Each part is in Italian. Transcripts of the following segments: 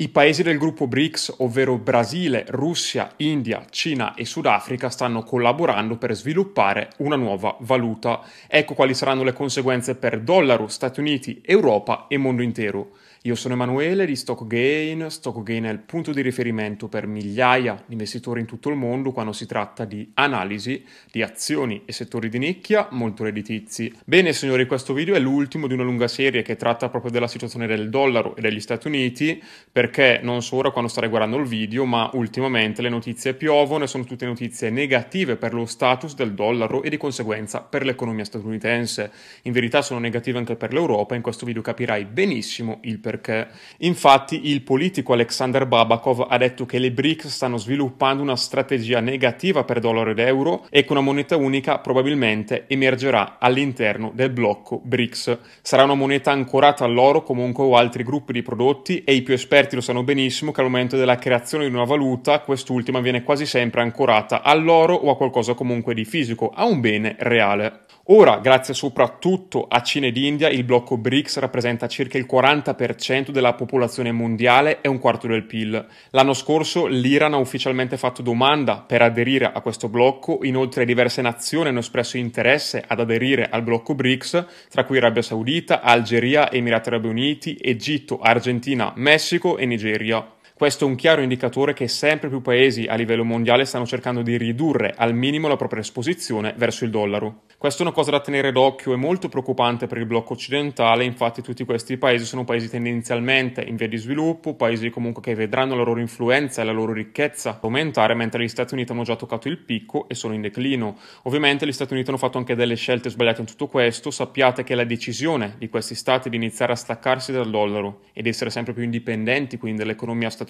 I paesi del gruppo BRICS, ovvero Brasile, Russia, India, Cina e Sudafrica, stanno collaborando per sviluppare una nuova valuta. Ecco quali saranno le conseguenze per dollaro, Stati Uniti, Europa e mondo intero. Io sono Emanuele di StockGain. StockGain è il punto di riferimento per migliaia di investitori in tutto il mondo quando si tratta di analisi di azioni e settori di nicchia molto redditizi. Bene signori, questo video è l'ultimo di una lunga serie che tratta proprio della situazione del dollaro e degli Stati Uniti perché non solo ora quando starei guardando il video ma ultimamente le notizie piovono e sono tutte notizie negative per lo status del dollaro e di conseguenza per l'economia statunitense. In verità sono negative anche per l'Europa in questo video capirai benissimo il perché perché. Infatti il politico Alexander Babakov ha detto che le BRICS stanno sviluppando una strategia negativa per dollaro ed euro e che una moneta unica probabilmente emergerà all'interno del blocco BRICS. Sarà una moneta ancorata all'oro comunque o altri gruppi di prodotti e i più esperti lo sanno benissimo che al momento della creazione di una valuta quest'ultima viene quasi sempre ancorata all'oro o a qualcosa comunque di fisico, a un bene reale. Ora, grazie soprattutto a Cina ed India, il blocco BRICS rappresenta circa il 40% della popolazione mondiale e un quarto del PIL. L'anno scorso l'Iran ha ufficialmente fatto domanda per aderire a questo blocco, inoltre diverse nazioni hanno espresso interesse ad aderire al blocco BRICS, tra cui Arabia Saudita, Algeria, Emirati Arabi Uniti, Egitto, Argentina, Messico e Nigeria. Questo è un chiaro indicatore che sempre più paesi a livello mondiale stanno cercando di ridurre al minimo la propria esposizione verso il dollaro. Questa è una cosa da tenere d'occhio e molto preoccupante per il blocco occidentale, infatti tutti questi paesi sono paesi tendenzialmente in via di sviluppo, paesi comunque che vedranno la loro influenza e la loro ricchezza aumentare, mentre gli Stati Uniti hanno già toccato il picco e sono in declino. Ovviamente gli Stati Uniti hanno fatto anche delle scelte sbagliate in tutto questo, sappiate che la decisione di questi stati di iniziare a staccarsi dal dollaro ed essere sempre più indipendenti quindi dall'economia statunitense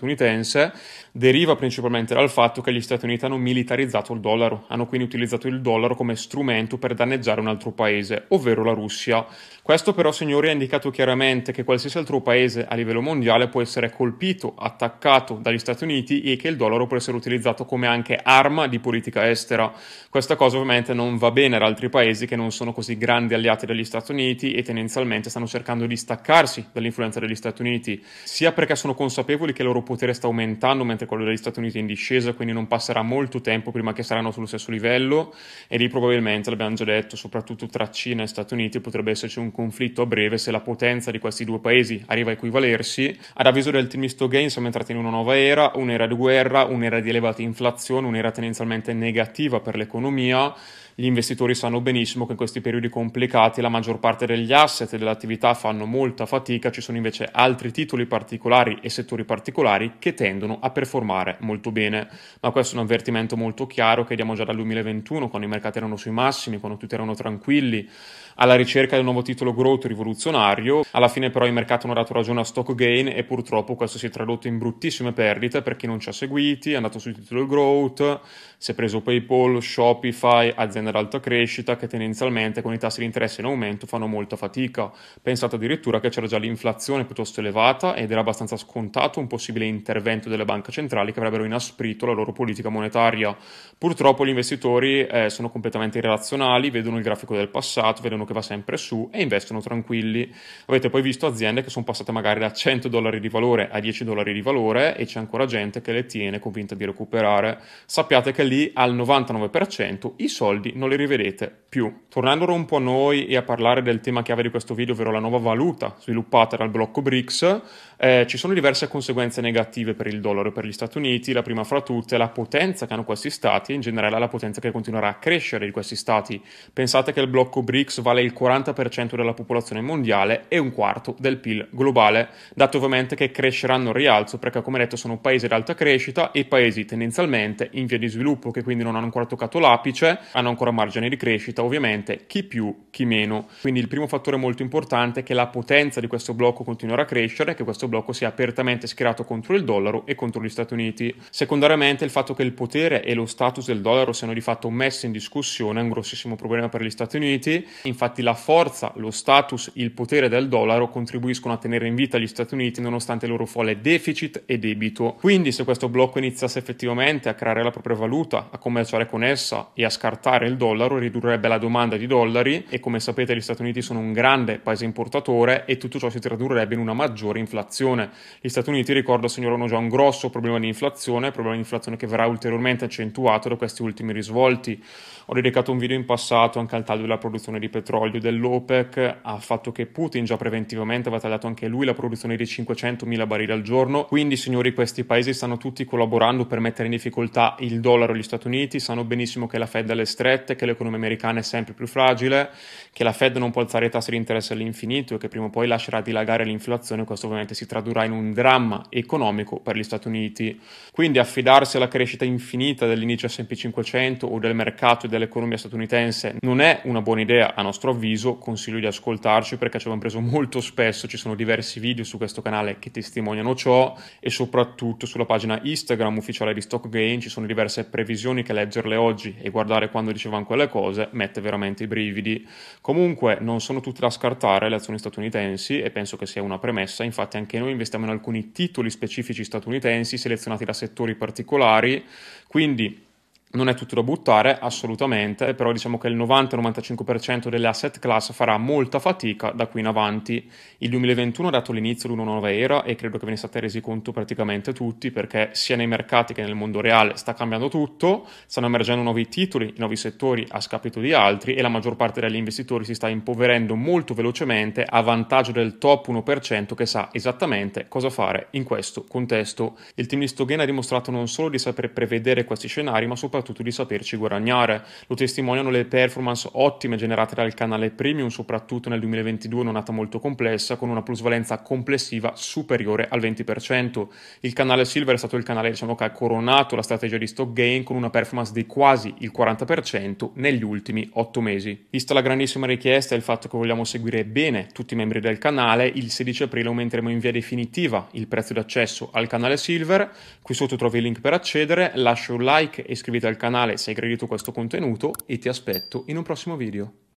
deriva principalmente dal fatto che gli Stati Uniti hanno militarizzato il dollaro, hanno quindi utilizzato il dollaro come strumento per danneggiare un altro paese, ovvero la Russia. Questo però, signori, ha indicato chiaramente che qualsiasi altro paese a livello mondiale può essere colpito, attaccato dagli Stati Uniti e che il dollaro può essere utilizzato come anche arma di politica estera. Questa cosa ovviamente non va bene ad altri paesi che non sono così grandi alleati degli Stati Uniti e tendenzialmente stanno cercando di staccarsi dall'influenza degli Stati Uniti, sia perché sono consapevoli che il loro potere sta aumentando mentre quello degli Stati Uniti è in discesa, quindi non passerà molto tempo prima che saranno sullo stesso livello e lì probabilmente, l'abbiamo già detto, soprattutto tra Cina e Stati Uniti potrebbe esserci un conflitto a breve se la potenza di questi due paesi arriva a equivalersi. Ad avviso del team Gain siamo entrati in una nuova era, un'era di guerra, un'era di elevata inflazione, un'era tendenzialmente negativa per l'economia gli investitori sanno benissimo che in questi periodi complicati la maggior parte degli asset e delle attività fanno molta fatica, ci sono invece altri titoli particolari e settori particolari che tendono a performare molto bene. Ma questo è un avvertimento molto chiaro che diamo già dal 2021, quando i mercati erano sui massimi, quando tutti erano tranquilli, alla ricerca di un nuovo titolo growth rivoluzionario. Alla fine però i mercati hanno dato ragione a stock gain e purtroppo questo si è tradotto in bruttissime perdite per chi non ci ha seguiti, è andato sul titolo growth, si è preso PayPal, Shopify, aziende ad alta crescita che tendenzialmente con i tassi di interesse in aumento fanno molta fatica. Pensate addirittura che c'era già l'inflazione piuttosto elevata ed era abbastanza scontato un possibile intervento delle banche centrali che avrebbero inasprito la loro politica monetaria. Purtroppo gli investitori eh, sono completamente irrazionali, vedono il grafico del passato, vedono che va sempre su e investono tranquilli. Avete poi visto aziende che sono passate magari da 100 dollari di valore a 10 dollari di valore e c'è ancora gente che le tiene convinta di recuperare. Sappiate che lì al 99% i soldi non li rivedete più. Tornando un po' a noi e a parlare del tema chiave di questo video, ovvero la nuova valuta sviluppata dal blocco BRICS, eh, ci sono diverse conseguenze negative per il dollaro e per gli Stati Uniti. La prima fra tutte è la potenza che hanno questi stati e in generale la potenza che continuerà a crescere di questi stati. Pensate che il blocco BRICS vale il 40% della popolazione mondiale e un quarto del PIL globale, dato ovviamente che cresceranno al rialzo perché come detto sono paesi ad alta crescita e paesi tendenzialmente in via di sviluppo che quindi non hanno ancora toccato l'apice, hanno ancora margini di crescita, ovviamente chi più, chi meno. Quindi il primo fattore molto importante è che la potenza di questo blocco continuerà a crescere, che questo blocco sia apertamente schierato contro il dollaro e contro gli Stati Uniti. Secondariamente il fatto che il potere e lo status del dollaro siano di fatto messi in discussione è un grossissimo problema per gli Stati Uniti, infatti la forza, lo status, il potere del dollaro contribuiscono a tenere in vita gli Stati Uniti nonostante il loro folle deficit e debito. Quindi se questo blocco iniziasse effettivamente a creare la propria valuta, a commerciare con essa e a scartare il dollaro, ridurrebbe della domanda di dollari e come sapete gli Stati Uniti sono un grande paese importatore e tutto ciò si tradurrebbe in una maggiore inflazione. Gli Stati Uniti, ricordo, segnalano già un grosso problema di inflazione, problema di inflazione che verrà ulteriormente accentuato da questi ultimi risvolti. Ho dedicato un video in passato anche al taglio della produzione di petrolio dell'OPEC, al fatto che Putin già preventivamente aveva tagliato anche lui la produzione di 500.000 barili al giorno. Quindi, signori, questi paesi stanno tutti collaborando per mettere in difficoltà il dollaro e gli Stati Uniti, sanno benissimo che la Fed è alle strette, che l'economia americana è sempre più fragile, che la Fed non può alzare i tassi di interesse all'infinito e che prima o poi lascerà dilagare l'inflazione, questo ovviamente si tradurrà in un dramma economico per gli Stati Uniti. Quindi affidarsi alla crescita infinita dell'indice S&P 500 o del mercato e dell'economia statunitense non è una buona idea a nostro avviso, consiglio di ascoltarci perché ci abbiamo preso molto spesso, ci sono diversi video su questo canale che testimoniano ciò e soprattutto sulla pagina Instagram ufficiale di Stock Gain ci sono diverse previsioni che leggerle oggi e guardare quando dicevamo quelle cose mette veramente i brividi. Comunque non sono tutte da scartare le azioni statunitensi e penso che sia una premessa, infatti anche noi investiamo in alcuni titoli specifici statunitensi selezionati da settori particolari, quindi non è tutto da buttare, assolutamente, però diciamo che il 90-95% delle asset class farà molta fatica da qui in avanti. Il 2021 ha dato l'inizio di una nuova era e credo che ve ne state resi conto praticamente tutti perché sia nei mercati che nel mondo reale sta cambiando tutto, stanno emergendo nuovi titoli, nuovi settori a scapito di altri e la maggior parte degli investitori si sta impoverendo molto velocemente a vantaggio del top 1% che sa esattamente cosa fare in questo contesto. Il team di Stogen ha dimostrato non solo di saper prevedere questi scenari ma soprattutto soprattutto di saperci guadagnare. Lo testimoniano le performance ottime generate dal canale Premium, soprattutto nel 2022, un'annata molto complessa, con una plusvalenza complessiva superiore al 20%. Il canale Silver è stato il canale diciamo, che ha coronato la strategia di stock gain con una performance di quasi il 40% negli ultimi 8 mesi. Vista la grandissima richiesta e il fatto che vogliamo seguire bene tutti i membri del canale, il 16 aprile aumenteremo in via definitiva il prezzo d'accesso al canale Silver. Qui sotto trovi il link per accedere, lascia un like e iscriviti al canale se hai gradito questo contenuto e ti aspetto in un prossimo video.